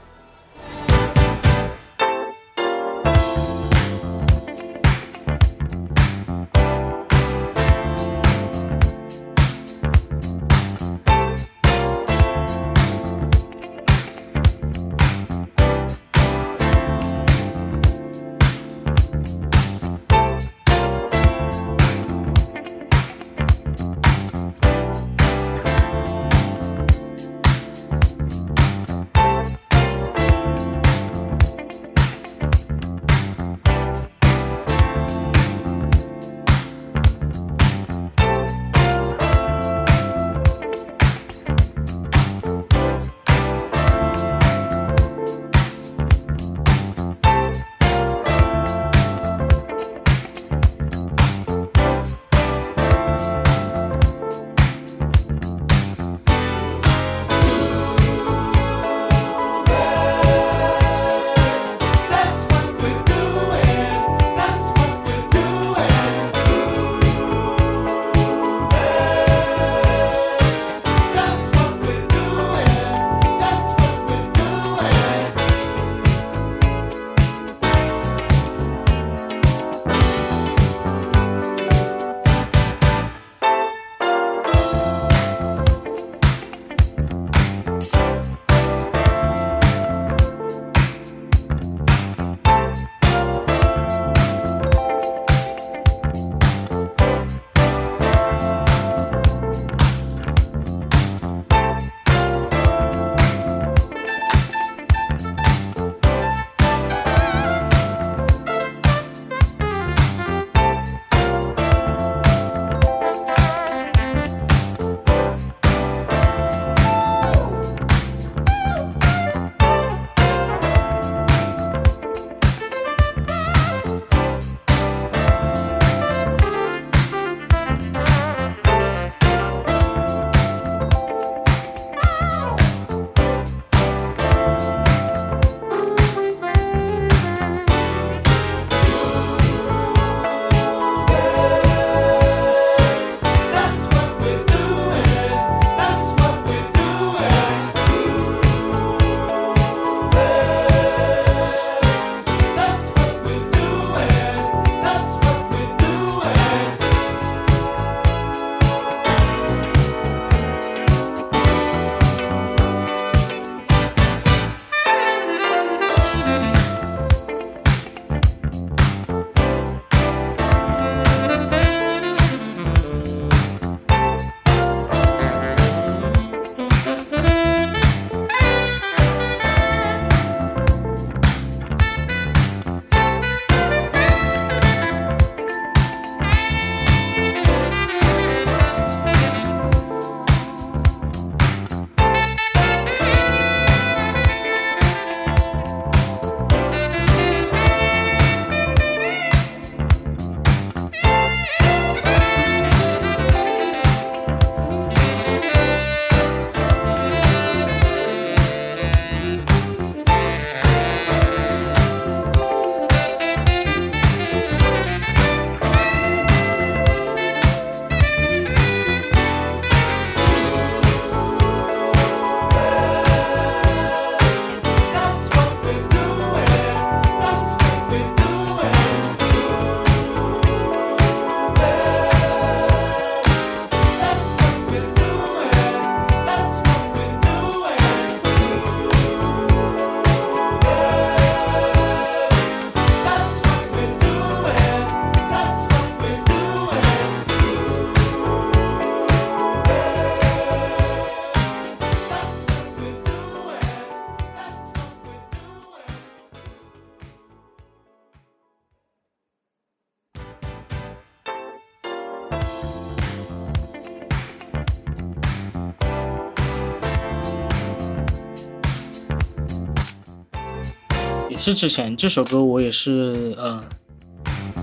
之前这首歌，我也是呃，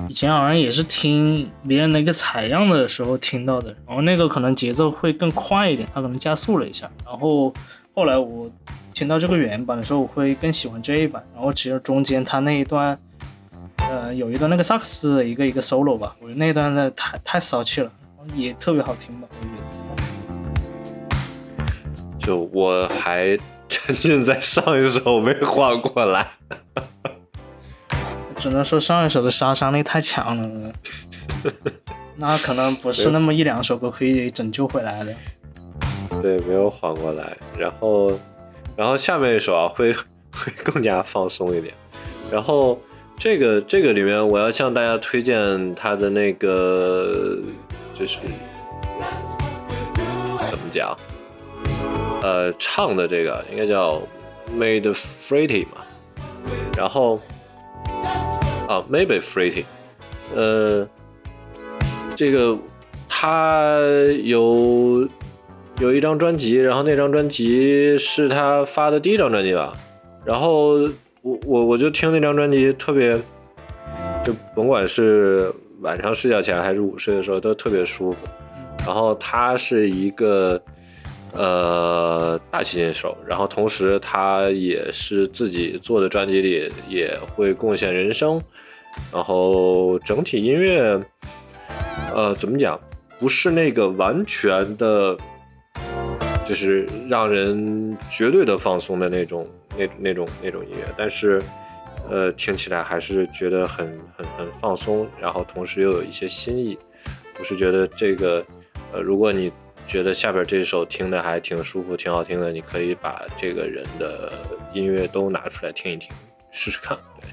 以前好像也是听别人的一个采样的时候听到的，然后那个可能节奏会更快一点，它可能加速了一下，然后后来我听到这个原版的时候，我会更喜欢这一版，然后其实中间它那一段，呃，有一段那个萨克斯的一个一个 solo 吧，我觉得那段的太太骚气了，也特别好听吧，我觉得。就我还沉 浸在上一首没缓过来。只能说上一首的杀伤力太强了，那可能不是那么一两首歌可以拯救回来的。对，没有缓过来。然后，然后下面一首啊，会会更加放松一点。然后这个这个里面，我要向大家推荐他的那个，就是怎么讲？呃，唱的这个应该叫 Made Fritty 嘛。然后啊，Maybe Fritty，呃，这个他有有一张专辑，然后那张专辑是他发的第一张专辑吧。然后我我我就听那张专辑特别，就甭管是晚上睡觉前还是午睡的时候都特别舒服。然后他是一个呃大提琴手，然后同时他也是自己做的专辑里也会贡献人声，然后整体音乐呃怎么讲，不是那个完全的。就是让人绝对的放松的那种、那那种、那种音乐，但是，呃，听起来还是觉得很、很、很放松，然后同时又有一些新意。我是觉得这个，呃，如果你觉得下边这首听的还挺舒服、挺好听的，你可以把这个人的音乐都拿出来听一听，试试看。对。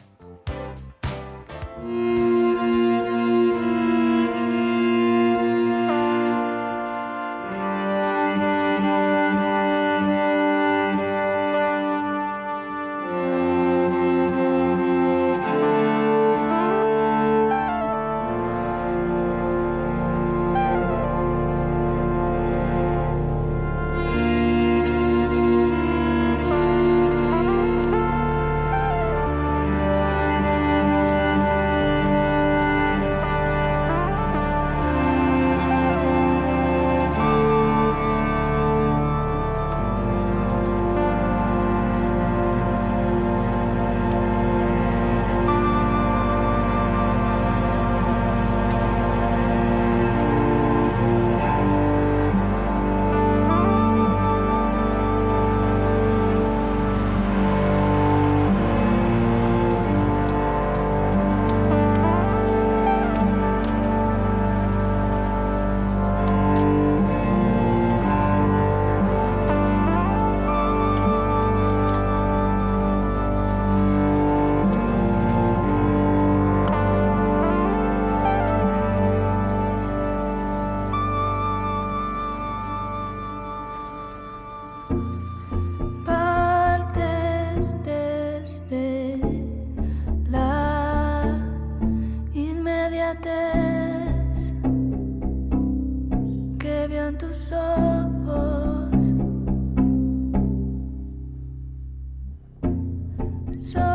So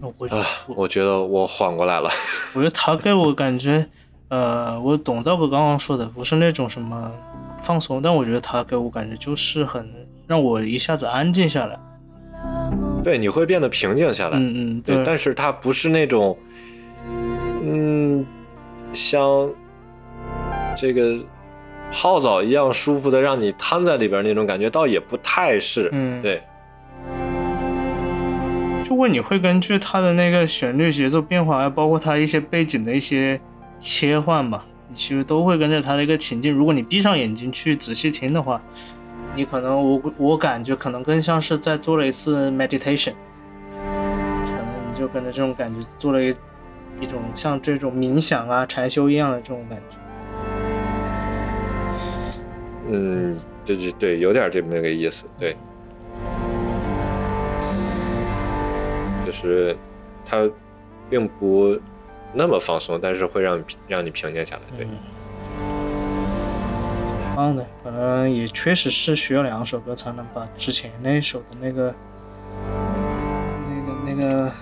我啊，我觉得我缓过来了。我觉得他给我感觉，呃，我懂道哥刚刚说的，不是那种什么放松，但我觉得他给我感觉就是很让我一下子安静下来。对，你会变得平静下来。嗯嗯，对，但是他不是那种，嗯，像这个泡澡一样舒服的让你瘫在里边那种感觉，倒也不太是。嗯对，就问你会根据它的那个旋律节奏变化，还包括它一些背景的一些切换吧，你其实都会跟着它的一个情境。如果你闭上眼睛去仔细听的话，你可能我我感觉可能更像是在做了一次 meditation，可能你就跟着这种感觉做了一一种像这种冥想啊、禅修一样的这种感觉。嗯，就是对，有点这么个意思。对，就是它并不那么放松，但是会让你让你平静下来。对。棒的，可能也确实是需要两首歌才能把之前那首的那个、那个、那个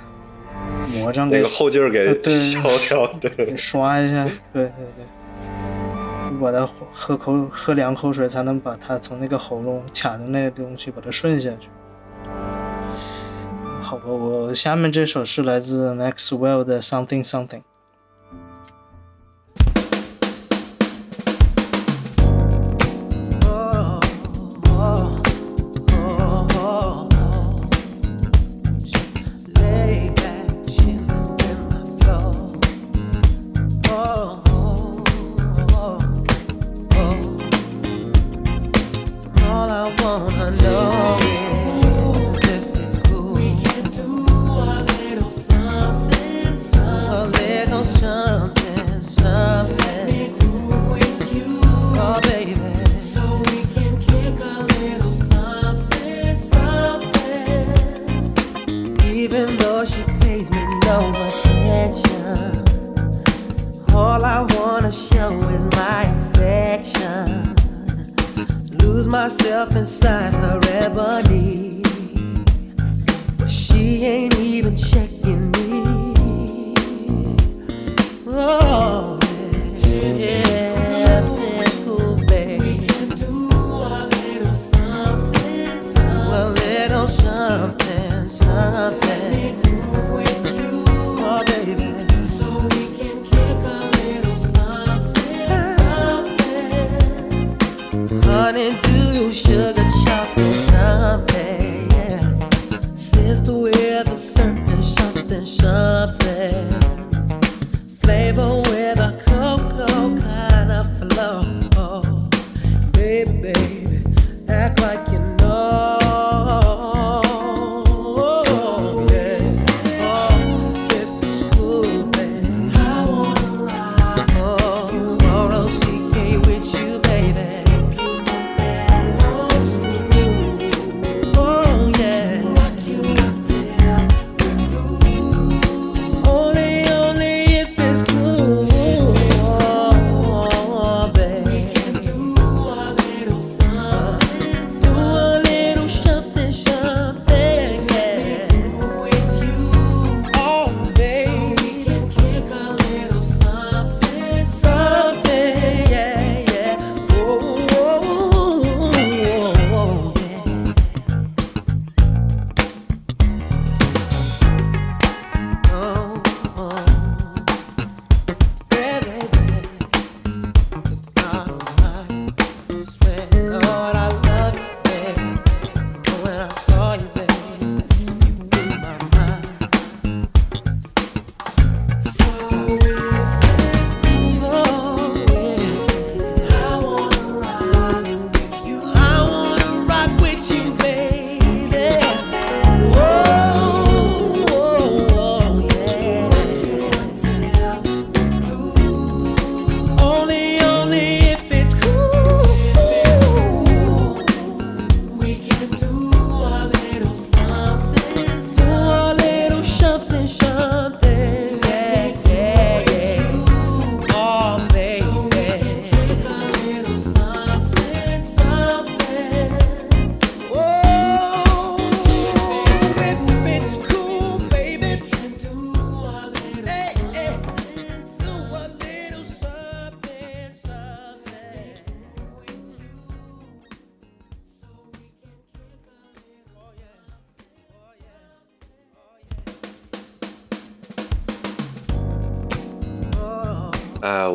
魔障给那个后劲儿给消掉，对给刷一下，对对对，把它喝口喝两口水，才能把它从那个喉咙卡的那个东西把它顺下去。好吧，我下面这首是来自 Maxwell 的 Something Something。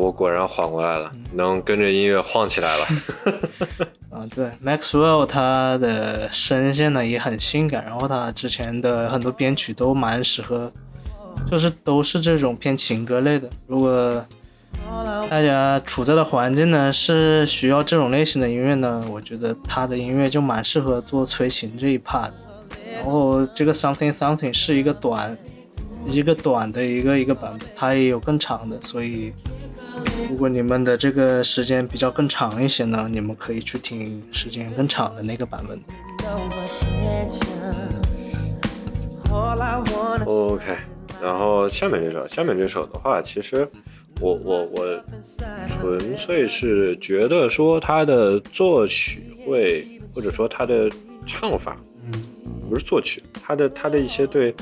我果然缓过来了，能跟着音乐晃起来了。啊，对，Maxwell 他的声线呢也很性感，然后他之前的很多编曲都蛮适合，就是都是这种偏情歌类的。如果大家处在的环境呢是需要这种类型的音乐呢，我觉得他的音乐就蛮适合做催情这一 part。然后这个 Something Something 是一个短，一个短的一个一个版本，它也有更长的，所以如果你们的这个时间比较更长一些呢，你们可以去听时间更长的那个版本。OK，然后下面这首，下面这首的话，其实我我我纯粹是觉得说他的作曲会，或者说他的唱法，不是作曲，他的他的一些对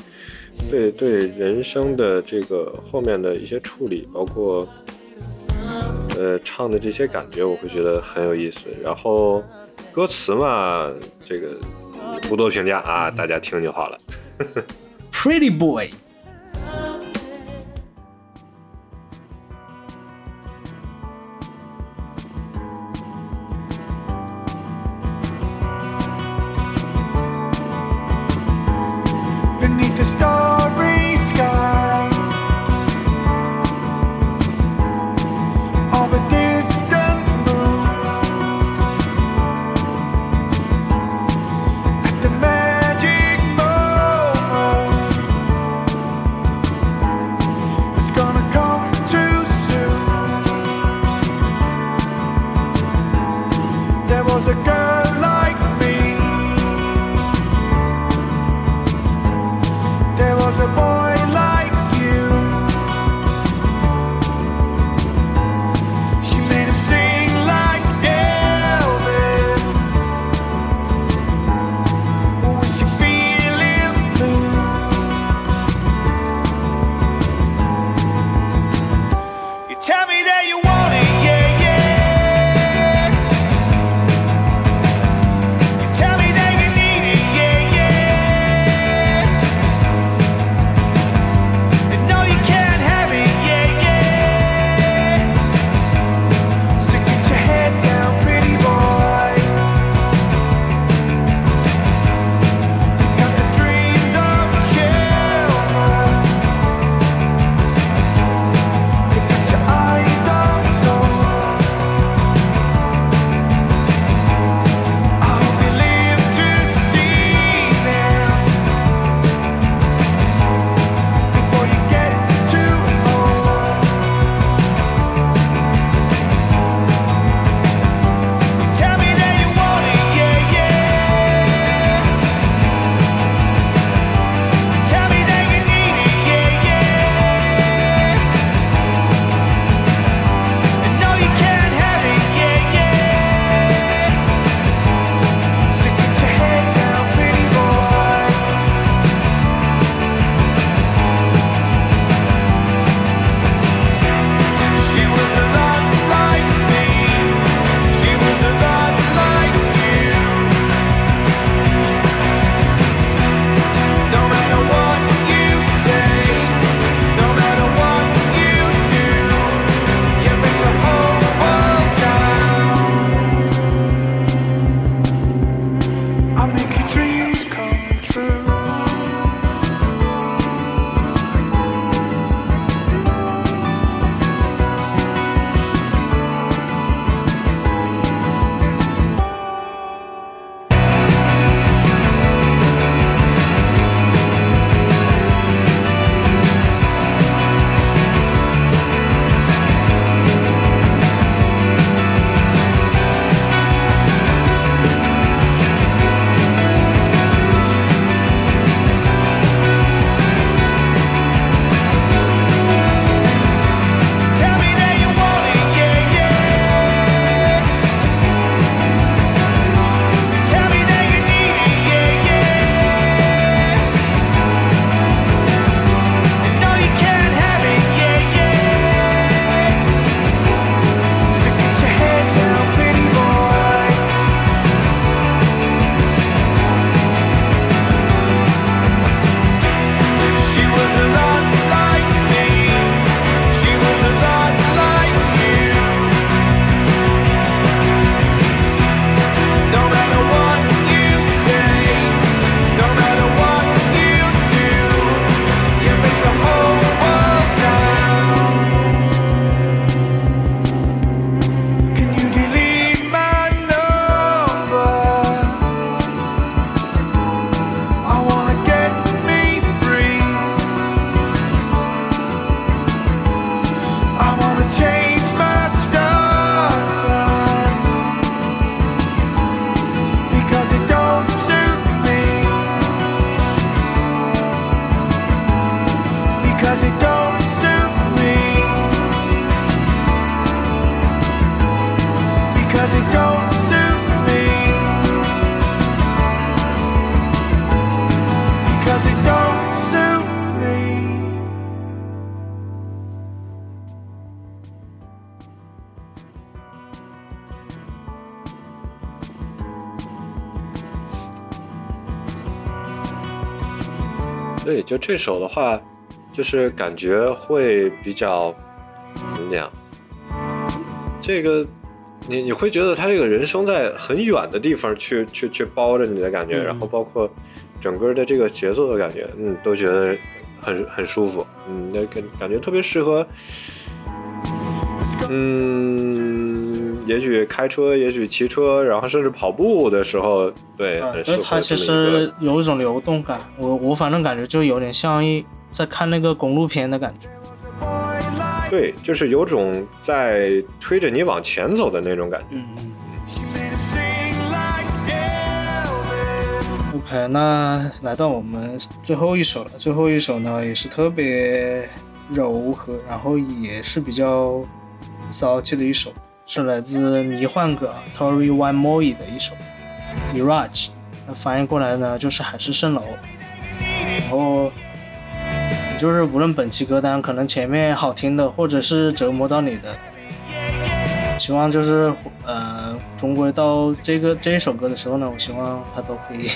对对人声的这个后面的一些处理，包括呃唱的这些感觉，我会觉得很有意思。然后歌词嘛，这个不多评价啊，大家听就好了。Pretty Boy。就这首的话，就是感觉会比较怎么讲？这个你你会觉得他这个人生在很远的地方去去去包着你的感觉，嗯然后包括整个的这个节奏的感觉，嗯，都觉得很很舒服，嗯，那感感觉特别适合，嗯，也许开车，也许骑车，然后甚至跑步的时候，对，因为它其实有一种流动感，我我反正感觉就有点像一在看那个公路片的感觉。对，就是有种在推着你往前走的那种感觉。嗯嗯。OK，那来到我们最后一首了。最后一首呢，也是特别柔和，然后也是比较骚气的一首，是来自迷幻歌 Tori One Moi 的一首《Mirage》。那翻译过来呢，就是海市蜃楼。然后就是无论本期歌单，可能前面好听的，或者是折磨到你的，希望就是呃，终归到这个这一首歌的时候呢，我希望它都可以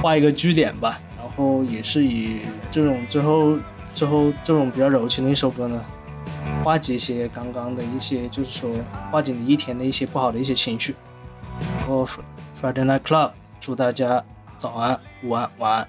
画一个句点吧。然后也是以这种最后最后这种比较柔情的一首歌呢，化解一些刚刚的一些，就是说化解你一天的一些不好的一些情绪。然后 Friday Night Club，祝大家早安、午安、晚安。